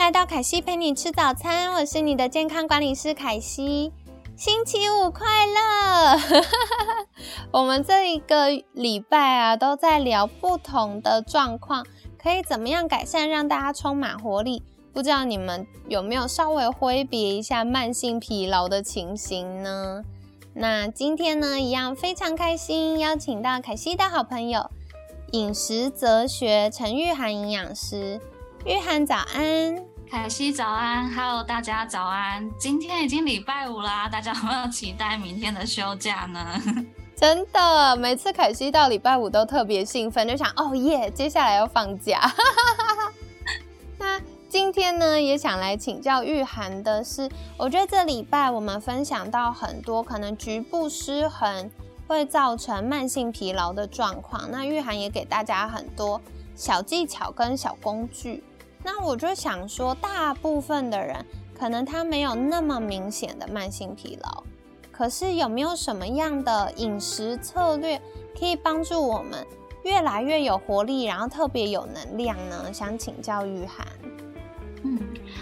来到凯西陪你吃早餐，我是你的健康管理师凯西。星期五快乐！我们这一个礼拜啊，都在聊不同的状况，可以怎么样改善，让大家充满活力。不知道你们有没有稍微挥别一下慢性疲劳的情形呢？那今天呢，一样非常开心，邀请到凯西的好朋友，饮食哲学陈玉涵营养师。玉涵早安。凯西早安，Hello，大家早安。今天已经礼拜五啦，大家有没有期待明天的休假呢？真的，每次凯西到礼拜五都特别兴奋，就想哦耶，接下来要放假。那今天呢，也想来请教玉涵的是，我觉得这礼拜我们分享到很多可能局部失衡会造成慢性疲劳的状况，那玉涵也给大家很多小技巧跟小工具。那我就想说，大部分的人可能他没有那么明显的慢性疲劳，可是有没有什么样的饮食策略可以帮助我们越来越有活力，然后特别有能量呢？想请教玉涵。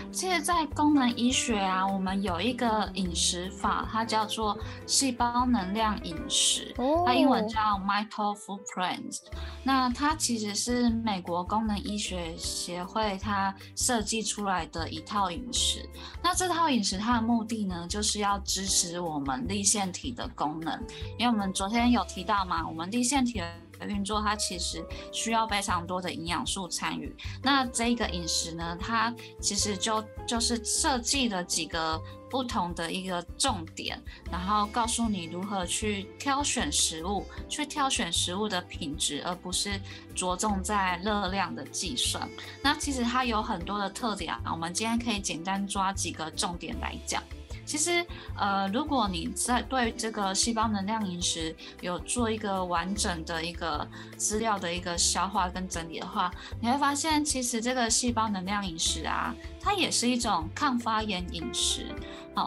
嗯。其实，在功能医学啊，我们有一个饮食法，它叫做细胞能量饮食，它英文叫 Mito Footprint。那它其实是美国功能医学协会它设计出来的一套饮食。那这套饮食它的目的呢，就是要支持我们立腺体的功能，因为我们昨天有提到嘛，我们立腺体的。运作它其实需要非常多的营养素参与。那这个饮食呢，它其实就就是设计了几个不同的一个重点，然后告诉你如何去挑选食物，去挑选食物的品质，而不是着重在热量的计算。那其实它有很多的特点啊，我们今天可以简单抓几个重点来讲。其实，呃，如果你在对这个细胞能量饮食有做一个完整的一个资料的一个消化跟整理的话，你会发现，其实这个细胞能量饮食啊，它也是一种抗发炎饮食。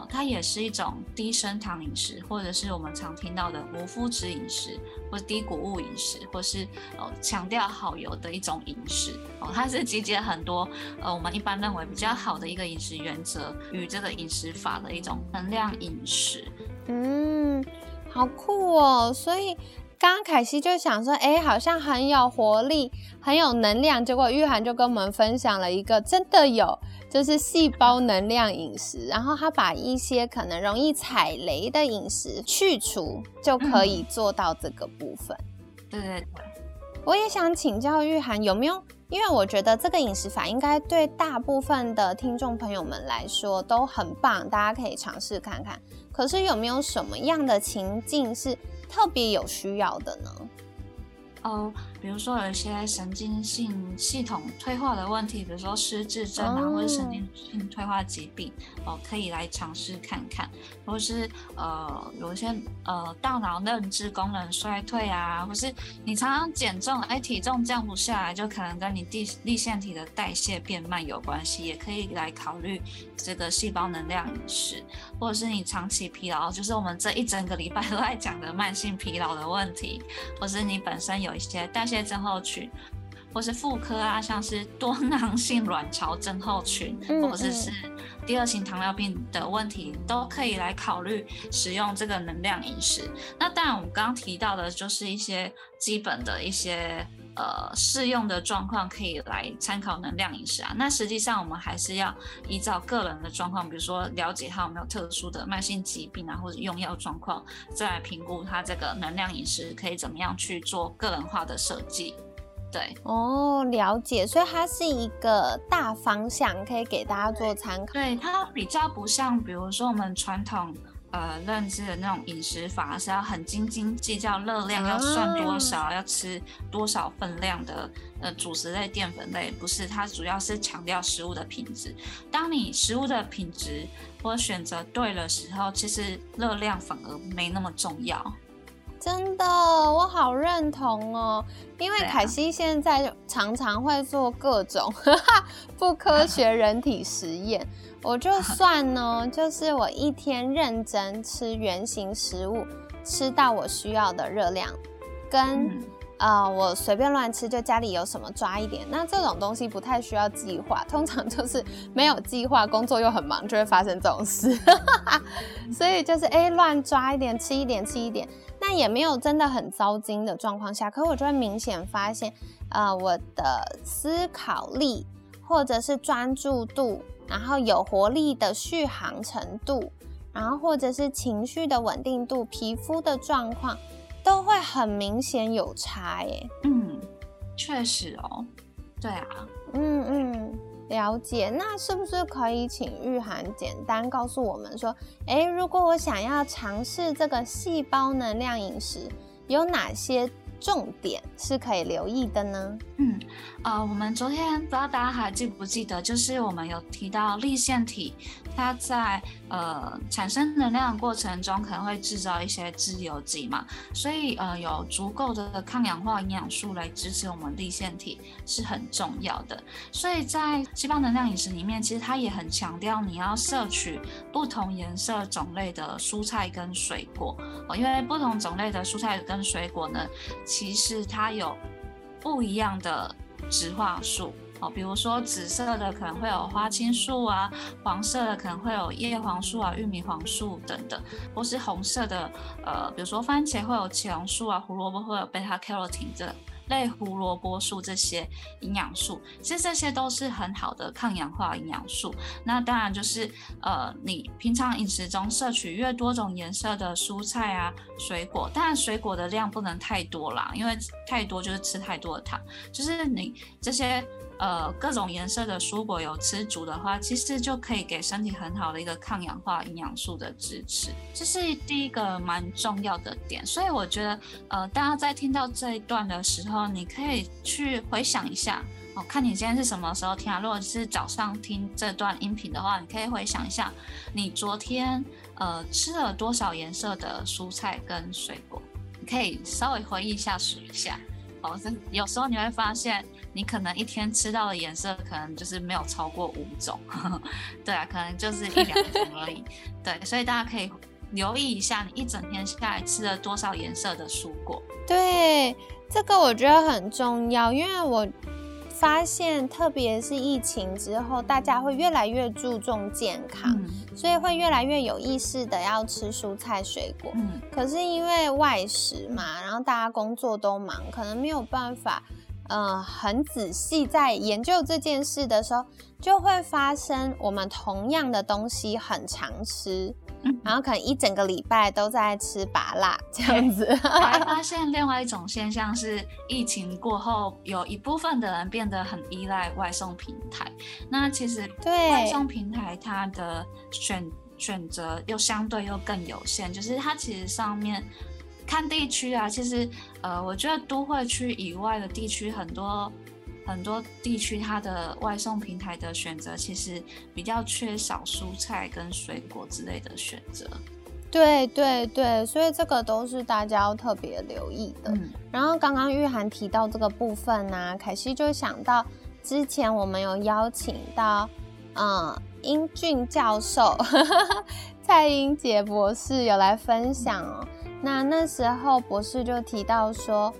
它也是一种低升糖饮食，或者是我们常听到的无麸质饮食，或低谷物饮食，或是哦强调好油的一种饮食。哦，它是集结很多呃我们一般认为比较好的一个饮食原则与这个饮食法的一种能量饮食。嗯，好酷哦！所以刚刚凯西就想说，哎，好像很有活力，很有能量。结果玉涵就跟我们分享了一个真的有。就是细胞能量饮食，然后他把一些可能容易踩雷的饮食去除，就可以做到这个部分。对对对，我也想请教玉涵有没有，因为我觉得这个饮食法应该对大部分的听众朋友们来说都很棒，大家可以尝试看看。可是有没有什么样的情境是特别有需要的呢？哦，比如说有一些神经性系统退化的问题，比如说失智症啊，或者神经性退化疾病，哦，可以来尝试看看。或是呃，有一些呃大脑认知功能衰退啊，或是你常常减重，哎，体重降不下来，就可能跟你地立腺体的代谢变慢有关系，也可以来考虑这个细胞能量饮食。或者是你长期疲劳，就是我们这一整个礼拜都在讲的慢性疲劳的问题，或是你本身有。有一些代谢症候群，或是妇科啊，像是多囊性卵巢症候群，或者是第二型糖尿病的问题，都可以来考虑使用这个能量饮食。那当然，我们刚刚提到的就是一些基本的一些呃适用的状况，可以来参考能量饮食啊。那实际上，我们还是要依照个人的状况，比如说了解他有没有特殊的慢性疾病啊，或者用药状况，再来评估他这个能量饮食可以怎么样去做个人化的设计。对哦，了解，所以它是一个大方向，可以给大家做参考。对，它比较不像，比如说我们传统呃认知的那种饮食法是要很斤斤计较热量，要算多少，要吃多少分量的呃主食类、淀粉类，不是，它主要是强调食物的品质。当你食物的品质或选择对了时候，其实热量反而没那么重要。真的，我好认同哦。因为凯西现在常常会做各种 不科学人体实验。我就 算呢，就是我一天认真吃原形食物，吃到我需要的热量，跟呃我随便乱吃，就家里有什么抓一点。那这种东西不太需要计划，通常就是没有计划，工作又很忙，就会发生这种事。所以就是哎乱抓一点，吃一点，吃一点。那也没有真的很糟心的状况下，可我就会明显发现，呃，我的思考力或者是专注度，然后有活力的续航程度，然后或者是情绪的稳定度、皮肤的状况，都会很明显有差耶。嗯，确实哦，对啊，嗯嗯。了解，那是不是可以请玉涵简单告诉我们说，诶，如果我想要尝试这个细胞能量饮食，有哪些重点是可以留意的呢？嗯，呃，我们昨天不知道大家还记不记得，就是我们有提到立腺体。它在呃产生能量的过程中，可能会制造一些自由基嘛，所以呃有足够的抗氧化营养素来支持我们立腺体是很重要的。所以在细胞能量饮食里面，其实它也很强调你要摄取不同颜色种类的蔬菜跟水果哦，因为不同种类的蔬菜跟水果呢，其实它有不一样的植化素。哦，比如说紫色的可能会有花青素啊，黄色的可能会有叶黄素啊、玉米黄素等等，或是红色的，呃，比如说番茄会有茄红素啊，胡萝卜会有贝塔 carotene 这类胡萝卜素这些营养素，其实这些都是很好的抗氧化营养素。那当然就是呃，你平常饮食中摄取越多种颜色的蔬菜啊、水果，当然水果的量不能太多啦，因为太多就是吃太多的糖，就是你这些。呃，各种颜色的蔬果有吃足的话，其实就可以给身体很好的一个抗氧化营养素的支持，这是第一个蛮重要的点。所以我觉得，呃，大家在听到这一段的时候，你可以去回想一下，哦，看你今天是什么时候听啊？如果是早上听这段音频的话，你可以回想一下，你昨天呃吃了多少颜色的蔬菜跟水果，你可以稍微回忆一下数一下。哦，是有时候你会发现。你可能一天吃到的颜色可能就是没有超过五种，对啊，可能就是一两种而已。对，所以大家可以留意一下，你一整天下来吃了多少颜色的蔬果。对，这个我觉得很重要，因为我发现，特别是疫情之后，大家会越来越注重健康，所以会越来越有意识的要吃蔬菜水果。嗯，可是因为外食嘛，然后大家工作都忙，可能没有办法。嗯，很仔细在研究这件事的时候，就会发生我们同样的东西很常吃，然后可能一整个礼拜都在吃拔辣这样子。还发 现另外一种现象是，疫情过后有一部分的人变得很依赖外送平台。那其实对外送平台它的选选择又相对又更有限，就是它其实上面。看地区啊，其实，呃，我觉得都会区以外的地区，很多很多地区，它的外送平台的选择其实比较缺少蔬菜跟水果之类的选择。对对对，所以这个都是大家要特别留意的。然后刚刚玉涵提到这个部分呢，凯西就想到之前我们有邀请到，嗯，英俊教授 蔡英杰博士有来分享哦。那那时候博士就提到说，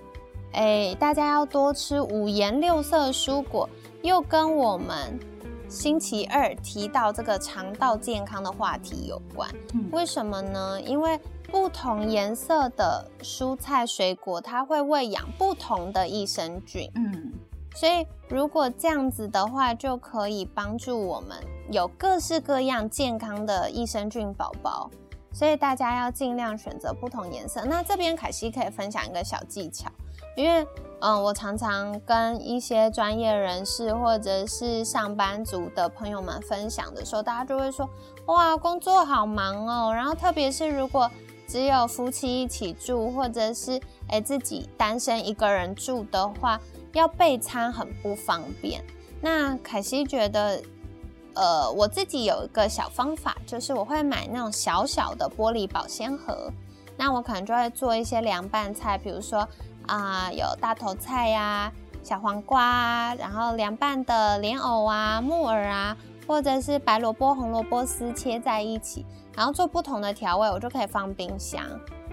哎，大家要多吃五颜六色蔬果，又跟我们星期二提到这个肠道健康的话题有关。为什么呢？因为不同颜色的蔬菜水果，它会喂养不同的益生菌。嗯，所以如果这样子的话，就可以帮助我们有各式各样健康的益生菌宝宝。所以大家要尽量选择不同颜色。那这边凯西可以分享一个小技巧，因为嗯，我常常跟一些专业人士或者是上班族的朋友们分享的时候，大家就会说：哇，工作好忙哦。然后特别是如果只有夫妻一起住，或者是诶自己单身一个人住的话，要备餐很不方便。那凯西觉得。呃，我自己有一个小方法，就是我会买那种小小的玻璃保鲜盒，那我可能就会做一些凉拌菜，比如说啊，有大头菜呀、小黄瓜啊，然后凉拌的莲藕啊、木耳啊，或者是白萝卜、红萝卜丝切在一起，然后做不同的调味，我就可以放冰箱。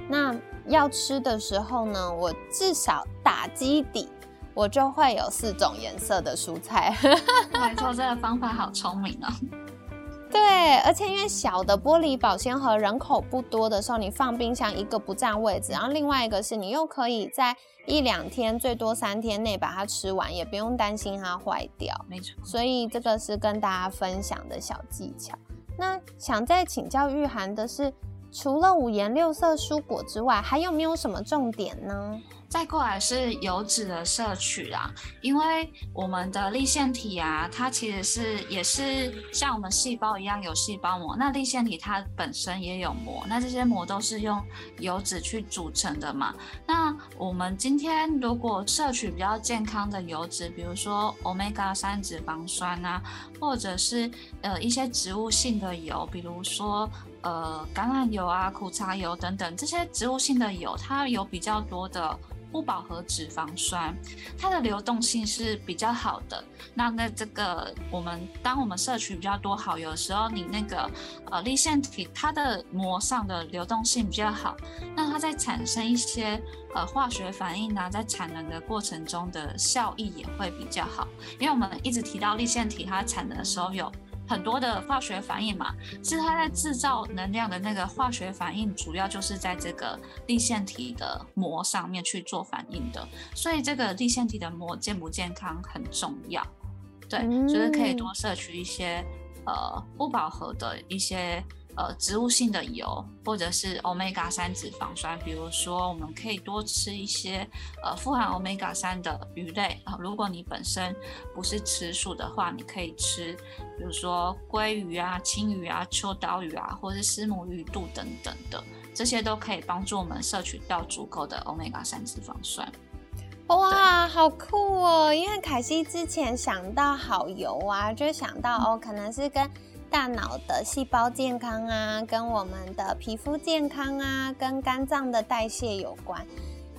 那要吃的时候呢，我至少打基底。我就会有四种颜色的蔬菜。没错，这个方法好聪明哦。对，而且因为小的玻璃保鲜盒人口不多的时候，你放冰箱一个不占位置，然后另外一个是你又可以在一两天，最多三天内把它吃完，也不用担心它坏掉。没错，所以这个是跟大家分享的小技巧。那想再请教玉涵的是，除了五颜六色蔬果之外，还有没有什么重点呢？再过来是油脂的摄取啊，因为我们的立腺体啊，它其实是也是像我们细胞一样有细胞膜，那立腺体它本身也有膜，那这些膜都是用油脂去组成的嘛。那我们今天如果摄取比较健康的油脂，比如说 omega 三脂肪酸啊，或者是呃一些植物性的油，比如说呃橄榄油啊、苦茶油等等这些植物性的油，它有比较多的。不饱和脂肪酸，它的流动性是比较好的。那那这个我们当我们摄取比较多好油的时候，你那个呃立腺体它的膜上的流动性比较好，那它在产生一些呃化学反应呢，在产能的过程中的效益也会比较好。因为我们一直提到立腺体它产能的时候有。很多的化学反应嘛，其实它在制造能量的那个化学反应，主要就是在这个立腺体的膜上面去做反应的。所以这个立腺体的膜健不健康很重要，对，就是可以多摄取一些呃不饱和的一些。呃，植物性的油或者是 omega 三脂肪酸，比如说我们可以多吃一些呃富含 omega 三的鱼类啊。如果你本身不是吃素的话，你可以吃，比如说鲑鱼啊、青鱼啊、秋刀鱼啊，或者是丝母鱼肚等等的，这些都可以帮助我们摄取到足够的 omega 三脂肪酸。哇，好酷哦！因为凯西之前想到好油啊，就想到哦，可能是跟大脑的细胞健康啊，跟我们的皮肤健康啊，跟肝脏的代谢有关。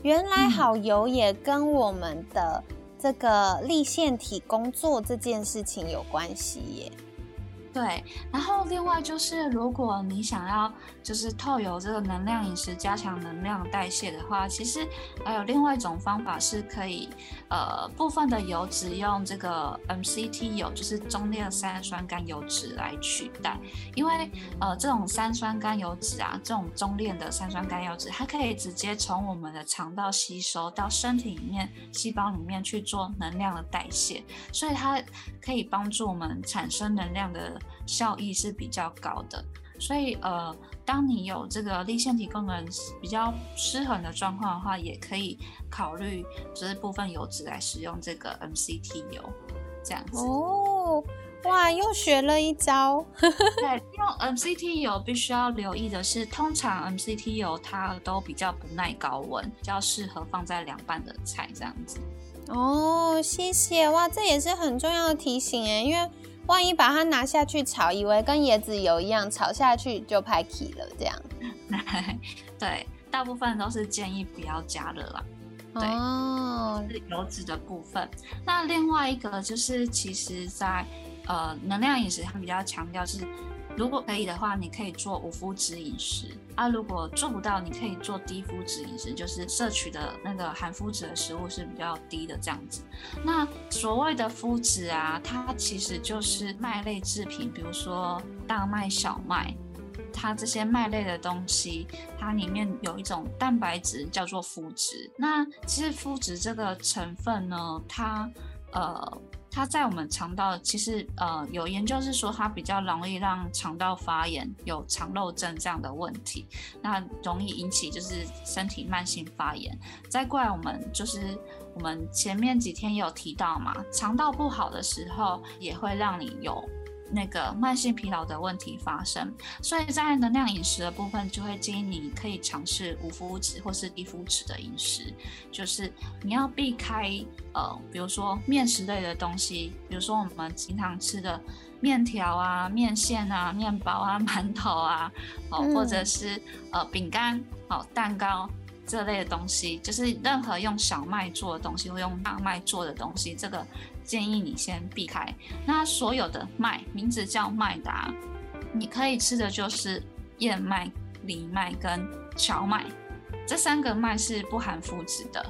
原来好油也跟我们的这个立腺体工作这件事情有关系耶。对，然后另外就是，如果你想要就是透有这个能量饮食加强能量代谢的话，其实还有另外一种方法是可以，呃，部分的油脂用这个 MCT 油，就是中链三酸甘油脂来取代，因为呃这种三酸甘油脂啊，这种中链的三酸甘油脂，它可以直接从我们的肠道吸收到身体里面细胞里面去做能量的代谢，所以它可以帮助我们产生能量的。效益是比较高的，所以呃，当你有这个立腺体功能比较失衡的状况的话，也可以考虑就是部分油脂来使用这个 MCT 油，这样子。哦，哇，又学了一招。对，用 MCT 油必须要留意的是，通常 MCT 油它都比较不耐高温，比较适合放在凉拌的菜这样子。哦，谢谢，哇，这也是很重要的提醒哎，因为。万一把它拿下去炒，以为跟椰子油一样，炒下去就拍起了，这样。对，大部分都是建议不要加热啦。哦，是油脂的部分。那另外一个就是，其实，在呃能量饮食，它比较强调是。如果可以的话，你可以做无麸质饮食啊。如果做不到，你可以做低麸质饮食，就是摄取的那个含麸质的食物是比较低的这样子。那所谓的麸质啊，它其实就是麦类制品，比如说大麦、小麦，它这些麦类的东西，它里面有一种蛋白质叫做麸质。那其实麸质这个成分呢，它呃。它在我们肠道，其实呃有研究是说它比较容易让肠道发炎，有肠漏症这样的问题，那容易引起就是身体慢性发炎。再过来，我们就是我们前面几天有提到嘛，肠道不好的时候也会让你有。那个慢性疲劳的问题发生，所以在能量饮食的部分，就会建议你可以尝试无麸质或是低麸质的饮食，就是你要避开呃，比如说面食类的东西，比如说我们经常吃的面条啊、面线啊、面包啊、馒头啊，哦，或者是呃饼干、哦蛋糕这类的东西，就是任何用小麦做的东西或用大麦做的东西，这个。建议你先避开。那所有的麦，名字叫麦达，你可以吃的就是燕麦、藜麦跟荞麦，这三个麦是不含麸质的。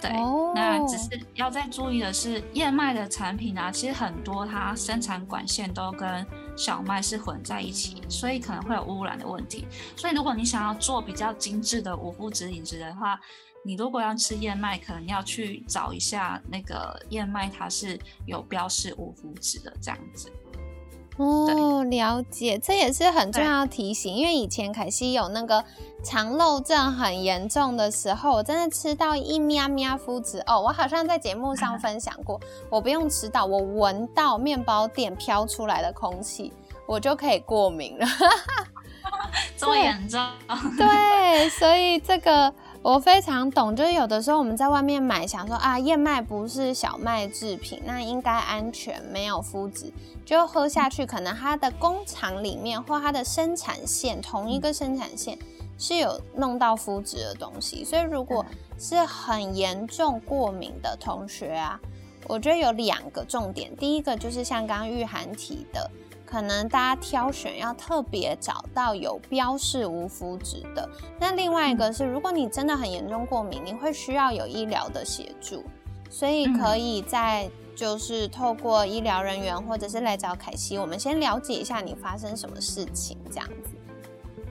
对，那只是要再注意的是，燕麦的产品啊，其实很多它生产管线都跟小麦是混在一起，所以可能会有污染的问题。所以如果你想要做比较精致的无麸质饮食的话，你如果要吃燕麦，可能要去找一下那个燕麦，它是有标示无麸质的这样子。哦，了解，这也是很重要提醒。因为以前凯西有那个肠漏症很严重的时候，我真的吃到一喵喵麸质哦。我好像在节目上分享过，我不用吃到，我闻到面包店飘出来的空气，我就可以过敏了。这么严重？对，所以这个。我非常懂，就是有的时候我们在外面买，想说啊，燕麦不是小麦制品，那应该安全，没有麸质，就喝下去，可能它的工厂里面或它的生产线，同一个生产线是有弄到麸质的东西，所以如果是很严重过敏的同学啊，我觉得有两个重点，第一个就是像刚刚玉涵提的。可能大家挑选要特别找到有标示无麸质的。那另外一个是，如果你真的很严重过敏，你会需要有医疗的协助，所以可以在就是透过医疗人员或者是来找凯西，我们先了解一下你发生什么事情，这样子。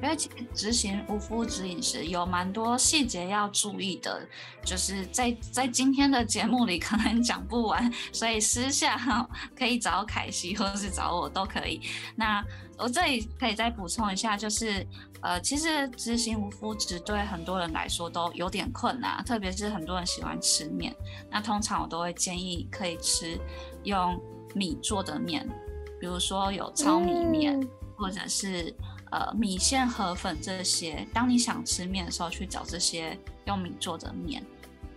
因为执行无麸质饮食有蛮多细节要注意的，就是在在今天的节目里可能讲不完，所以私下 可以找凯西或者是找我都可以。那我这里可以再补充一下，就是呃，其实执行无麸质对很多人来说都有点困难，特别是很多人喜欢吃面。那通常我都会建议可以吃用米做的面，比如说有糙米面，或者是。呃，米线、河粉这些，当你想吃面的时候，去找这些用米做的面，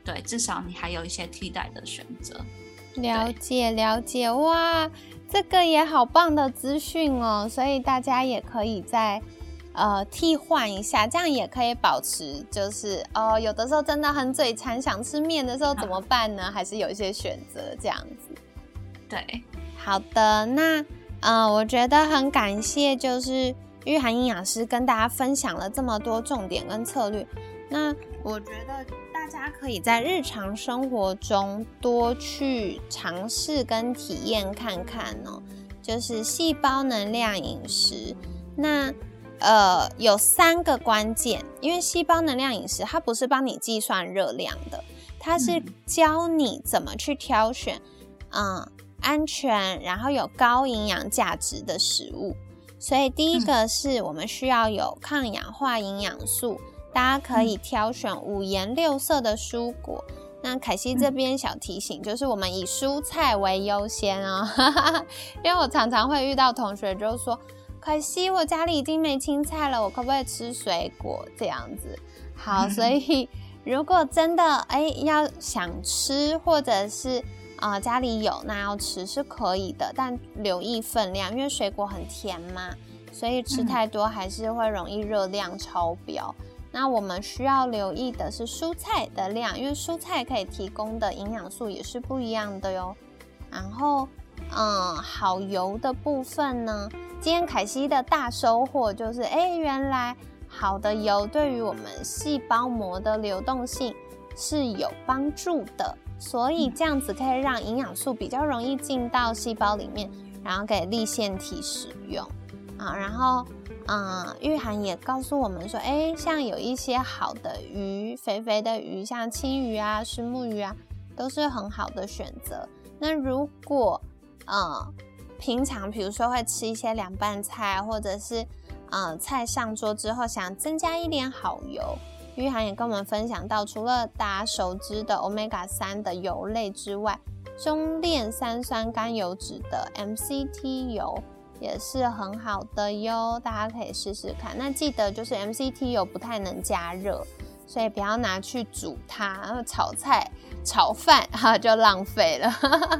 对，至少你还有一些替代的选择。了解，了解，哇，这个也好棒的资讯哦，所以大家也可以在呃替换一下，这样也可以保持，就是哦，有的时候真的很嘴馋，想吃面的时候怎么办呢？还是有一些选择这样子。对，好的，那呃，我觉得很感谢，就是。玉涵营养师跟大家分享了这么多重点跟策略，那我觉得大家可以在日常生活中多去尝试跟体验看看哦。就是细胞能量饮食，那呃有三个关键，因为细胞能量饮食它不是帮你计算热量的，它是教你怎么去挑选嗯安全，然后有高营养价值的食物。所以第一个是我们需要有抗氧化营养素，大家可以挑选五颜六色的蔬果。那凯西这边小提醒就是，我们以蔬菜为优先哦，因为我常常会遇到同学就说，凯西我家里已经没青菜了，我可不可以吃水果这样子？好，所以如果真的哎要想吃或者是。啊，家里有那要吃是可以的，但留意分量，因为水果很甜嘛，所以吃太多还是会容易热量超标。那我们需要留意的是蔬菜的量，因为蔬菜可以提供的营养素也是不一样的哟。然后，嗯，好油的部分呢，今天凯西的大收获就是，哎，原来好的油对于我们细胞膜的流动性是有帮助的。所以这样子可以让营养素比较容易进到细胞里面，然后给立腺体使用啊。然后，嗯，玉涵也告诉我们说，哎，像有一些好的鱼，肥肥的鱼，像青鱼啊、石目鱼啊，都是很好的选择。那如果嗯平常比如说会吃一些凉拌菜，或者是嗯菜上桌之后想增加一点好油，玉涵也跟我们分享到，除了大家熟知的 omega 三的油类之外，中链三酸甘油脂的 MCT 油也是很好的哟，大家可以试试看。那记得就是 MCT 油不太能加热，所以不要拿去煮它，炒菜、炒饭哈就浪费了。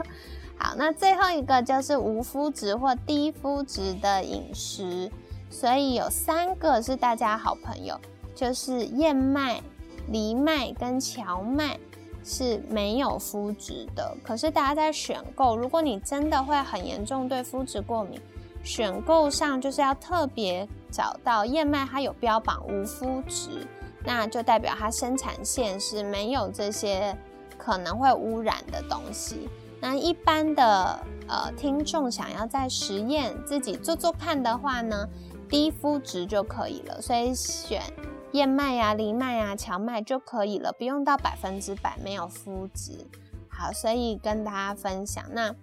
好，那最后一个就是无麸质或低麸质的饮食，所以有三个是大家好朋友，就是燕麦、藜麦跟荞麦是没有麸质的。可是大家在选购，如果你真的会很严重对麸质过敏，选购上就是要特别找到燕麦，它有标榜无麸质，那就代表它生产线是没有这些可能会污染的东西。那一般的呃听众想要在实验自己做做看的话呢，低麸质就可以了，所以选燕麦呀、藜麦呀、荞麦就可以了，不用到百分之百没有麸质。好，所以跟大家分享。那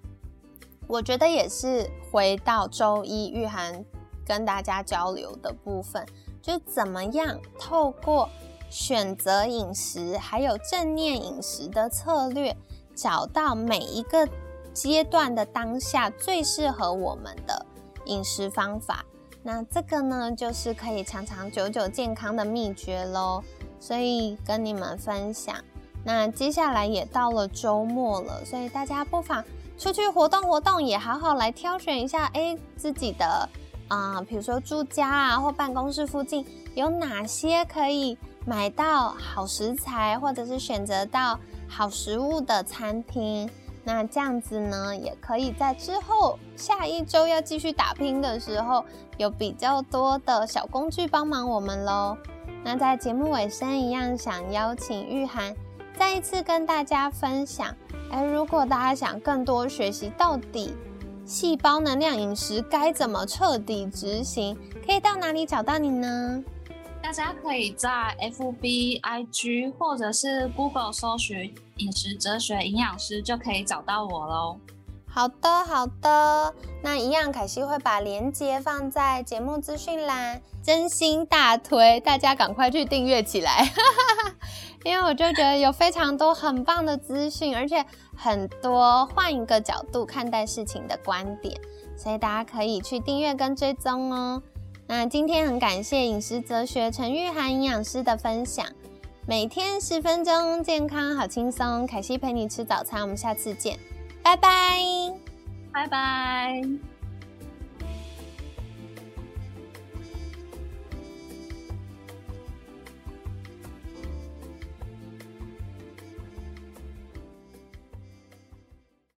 我觉得也是回到周一玉涵跟大家交流的部分，就怎么样透过选择饮食还有正念饮食的策略。找到每一个阶段的当下最适合我们的饮食方法，那这个呢，就是可以长长久久健康的秘诀喽。所以跟你们分享。那接下来也到了周末了，所以大家不妨出去活动活动，也好好来挑选一下，哎，自己的啊，比如说住家啊或办公室附近有哪些可以买到好食材，或者是选择到。好食物的餐厅，那这样子呢，也可以在之后下一周要继续打拼的时候，有比较多的小工具帮忙我们喽。那在节目尾声一样，想邀请玉涵再一次跟大家分享。哎，如果大家想更多学习，到底细胞能量饮食该怎么彻底执行，可以到哪里找到你呢？大家可以在 FB、IG 或者是 Google 搜寻“饮食哲学营养师”，就可以找到我喽。好的，好的。那一样，凯西会把链接放在节目资讯栏，真心大推，大家赶快去订阅起来。因为我就觉得有非常多很棒的资讯，而且很多换一个角度看待事情的观点，所以大家可以去订阅跟追踪哦。那今天很感谢饮食哲学陈玉涵营养师的分享，每天十分钟，健康好轻松。凯西陪你吃早餐，我们下次见，拜拜，拜拜。